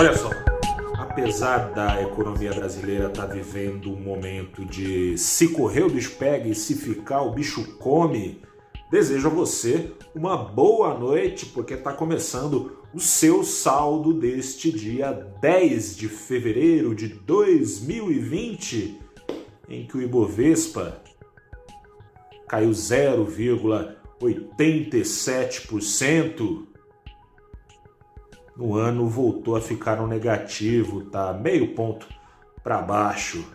Olha só, apesar da economia brasileira estar tá vivendo um momento de se correr o bicho pega e se ficar o bicho come, desejo a você uma boa noite, porque está começando o seu saldo deste dia 10 de fevereiro de 2020, em que o Ibovespa caiu 0,87% no ano voltou a ficar no negativo, tá meio ponto para baixo.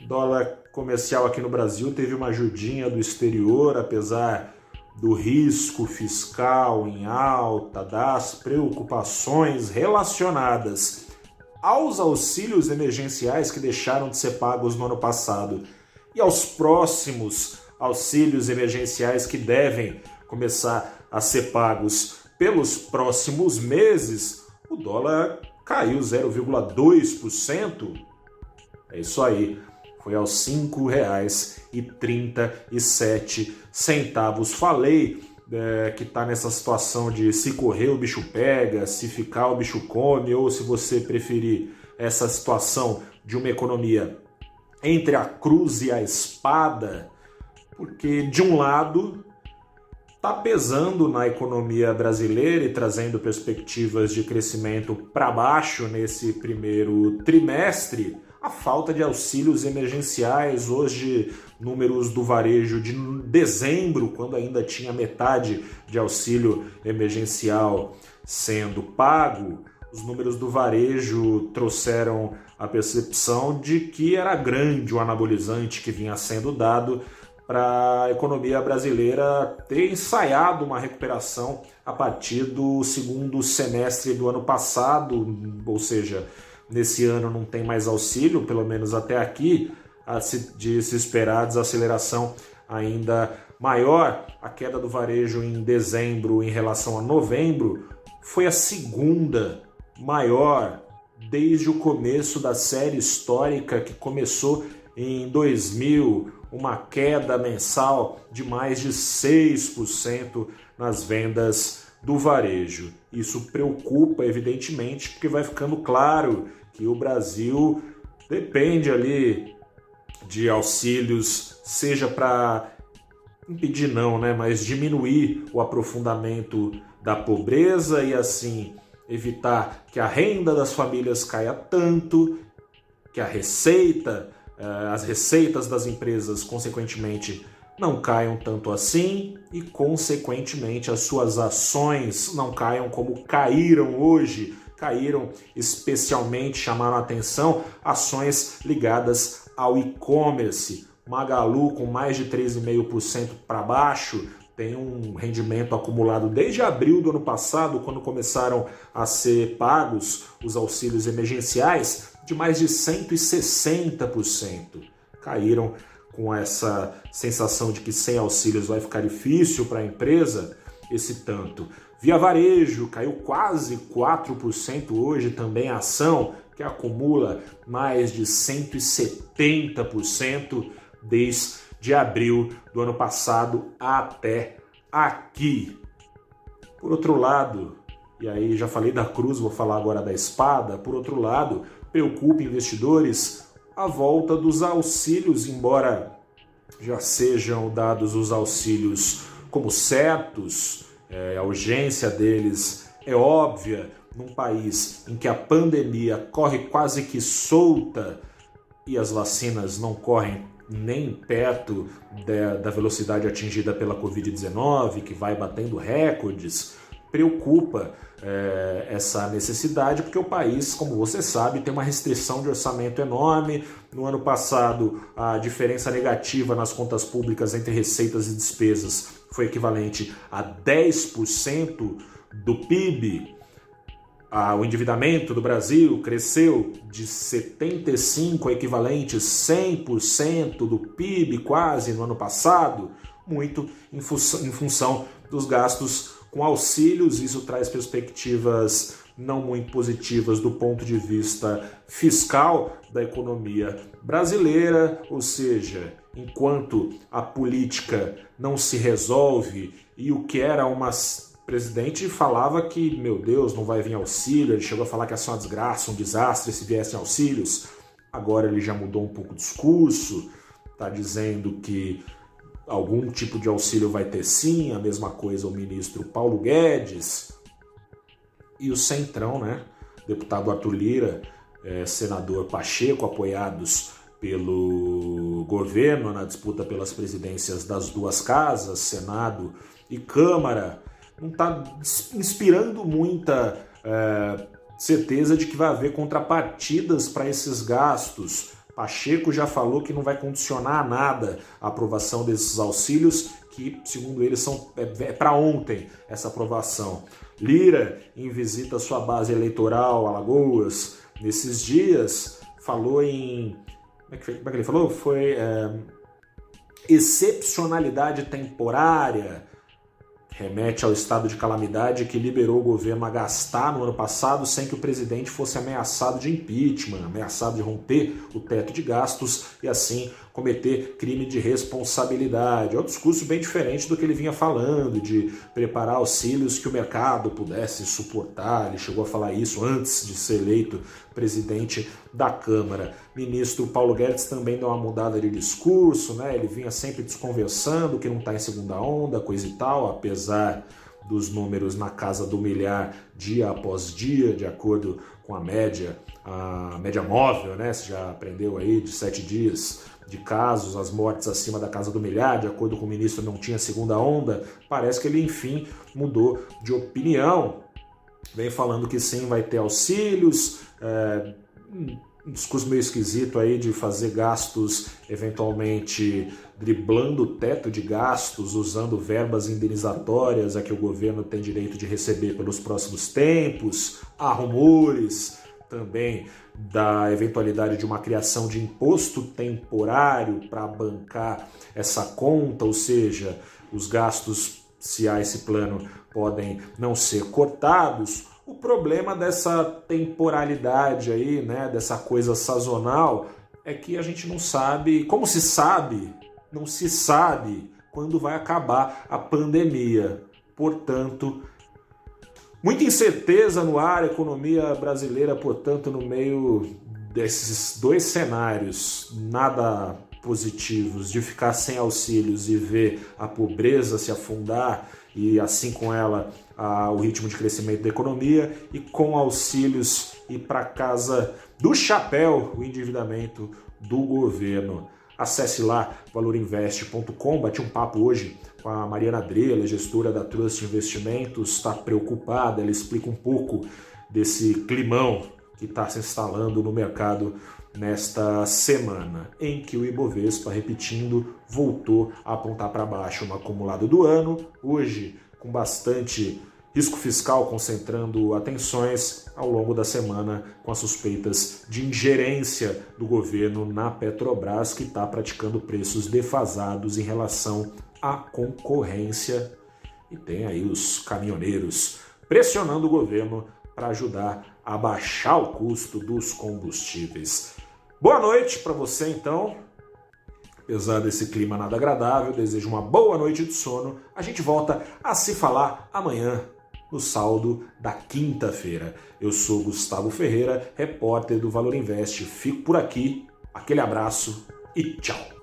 Dólar comercial aqui no Brasil teve uma ajudinha do exterior, apesar do risco fiscal em alta, das preocupações relacionadas aos auxílios emergenciais que deixaram de ser pagos no ano passado e aos próximos auxílios emergenciais que devem começar a ser pagos pelos próximos meses, o dólar caiu 0,2%. É isso aí, foi aos R$ 5,37. Falei é, que está nessa situação de se correr o bicho pega, se ficar o bicho come, ou se você preferir essa situação de uma economia entre a cruz e a espada, porque de um lado está pesando na economia brasileira e trazendo perspectivas de crescimento para baixo nesse primeiro trimestre. A falta de auxílios emergenciais, hoje, números do varejo de dezembro, quando ainda tinha metade de auxílio emergencial sendo pago, os números do varejo trouxeram a percepção de que era grande o anabolizante que vinha sendo dado para a economia brasileira ter ensaiado uma recuperação a partir do segundo semestre do ano passado, ou seja, nesse ano não tem mais auxílio, pelo menos até aqui, de se esperar desaceleração ainda maior. A queda do varejo em dezembro em relação a novembro foi a segunda maior desde o começo da série histórica que começou em 2000 uma queda mensal de mais de 6% nas vendas do varejo. Isso preocupa, evidentemente, porque vai ficando claro que o Brasil depende ali de auxílios, seja para impedir não, né, mas diminuir o aprofundamento da pobreza e assim evitar que a renda das famílias caia tanto, que a receita as receitas das empresas, consequentemente, não caiam tanto assim e, consequentemente, as suas ações não caiam como caíram hoje. Caíram especialmente, chamaram a atenção, ações ligadas ao e-commerce. Magalu, com mais de 3,5% para baixo, tem um rendimento acumulado desde abril do ano passado, quando começaram a ser pagos os auxílios emergenciais, de mais de 160%. Caíram com essa sensação de que sem auxílios vai ficar difícil para a empresa, esse tanto. Via Varejo caiu quase 4% hoje também a ação, que acumula mais de 170% desde de abril do ano passado até aqui. Por outro lado, e aí já falei da cruz, vou falar agora da espada. Por outro lado, preocupa investidores a volta dos auxílios, embora já sejam dados os auxílios como certos, é, a urgência deles é óbvia num país em que a pandemia corre quase que solta e as vacinas não correm nem perto da, da velocidade atingida pela Covid-19, que vai batendo recordes, preocupa é, essa necessidade, porque o país, como você sabe, tem uma restrição de orçamento enorme. No ano passado, a diferença negativa nas contas públicas entre receitas e despesas foi equivalente a 10% do PIB ah, o endividamento do Brasil cresceu de 75 equivalentes 100% do PIB quase no ano passado, muito em, fu em função dos gastos com auxílios. Isso traz perspectivas não muito positivas do ponto de vista fiscal da economia brasileira, ou seja, enquanto a política não se resolve e o que era uma presidente falava que, meu Deus, não vai vir auxílio, ele chegou a falar que ia ser uma desgraça, um desastre se viessem auxílios. Agora ele já mudou um pouco o discurso, está dizendo que algum tipo de auxílio vai ter sim, a mesma coisa o ministro Paulo Guedes e o Centrão, né? Deputado Arthur Lira, é, senador Pacheco, apoiados pelo governo na disputa pelas presidências das duas casas, Senado e Câmara, não está inspirando muita é, certeza de que vai haver contrapartidas para esses gastos. Pacheco já falou que não vai condicionar nada a aprovação desses auxílios, que, segundo ele, são, é, é para ontem essa aprovação. Lira, em visita à sua base eleitoral, Alagoas, nesses dias, falou em. Como é que, como é que ele falou? Foi é, excepcionalidade temporária remete ao estado de calamidade que liberou o governo a gastar no ano passado sem que o presidente fosse ameaçado de impeachment, ameaçado de romper o teto de gastos e assim cometer crime de responsabilidade. É um discurso bem diferente do que ele vinha falando, de preparar auxílios que o mercado pudesse suportar. Ele chegou a falar isso antes de ser eleito presidente da Câmara. Ministro Paulo Guedes também deu uma mudada de discurso, né? Ele vinha sempre desconversando que não está em segunda onda, coisa e tal, apesar dos números na casa do milhar dia após dia, de acordo com a média, a média móvel, né? Você já aprendeu aí de sete dias de casos, as mortes acima da casa do milhar, de acordo com o ministro, não tinha segunda onda. Parece que ele, enfim, mudou de opinião. Vem falando que sim, vai ter auxílios. É, um discurso meio esquisito aí de fazer gastos eventualmente driblando o teto de gastos, usando verbas indenizatórias a que o governo tem direito de receber pelos próximos tempos. Há rumores também da eventualidade de uma criação de imposto temporário para bancar essa conta, ou seja, os gastos, se há esse plano, podem não ser cortados. O problema dessa temporalidade aí, né, dessa coisa sazonal, é que a gente não sabe, como se sabe, não se sabe quando vai acabar a pandemia. Portanto, Muita incerteza no ar, economia brasileira, portanto, no meio desses dois cenários nada positivos, de ficar sem auxílios e ver a pobreza se afundar e assim com ela a, o ritmo de crescimento da economia e com auxílios e para casa do chapéu o endividamento do governo. Acesse lá valorinvest.com, bati um papo hoje com a Mariana Drela, gestora da Trust Investimentos, está preocupada, ela explica um pouco desse climão que está se instalando no mercado nesta semana, em que o Ibovespa, repetindo, voltou a apontar para baixo no acumulado do ano, hoje com bastante Risco fiscal concentrando atenções ao longo da semana com as suspeitas de ingerência do governo na Petrobras, que está praticando preços defasados em relação à concorrência. E tem aí os caminhoneiros pressionando o governo para ajudar a baixar o custo dos combustíveis. Boa noite para você então. Apesar desse clima nada agradável, desejo uma boa noite de sono. A gente volta a se falar amanhã no saldo da quinta-feira. Eu sou Gustavo Ferreira, repórter do Valor Invest. Fico por aqui, aquele abraço e tchau!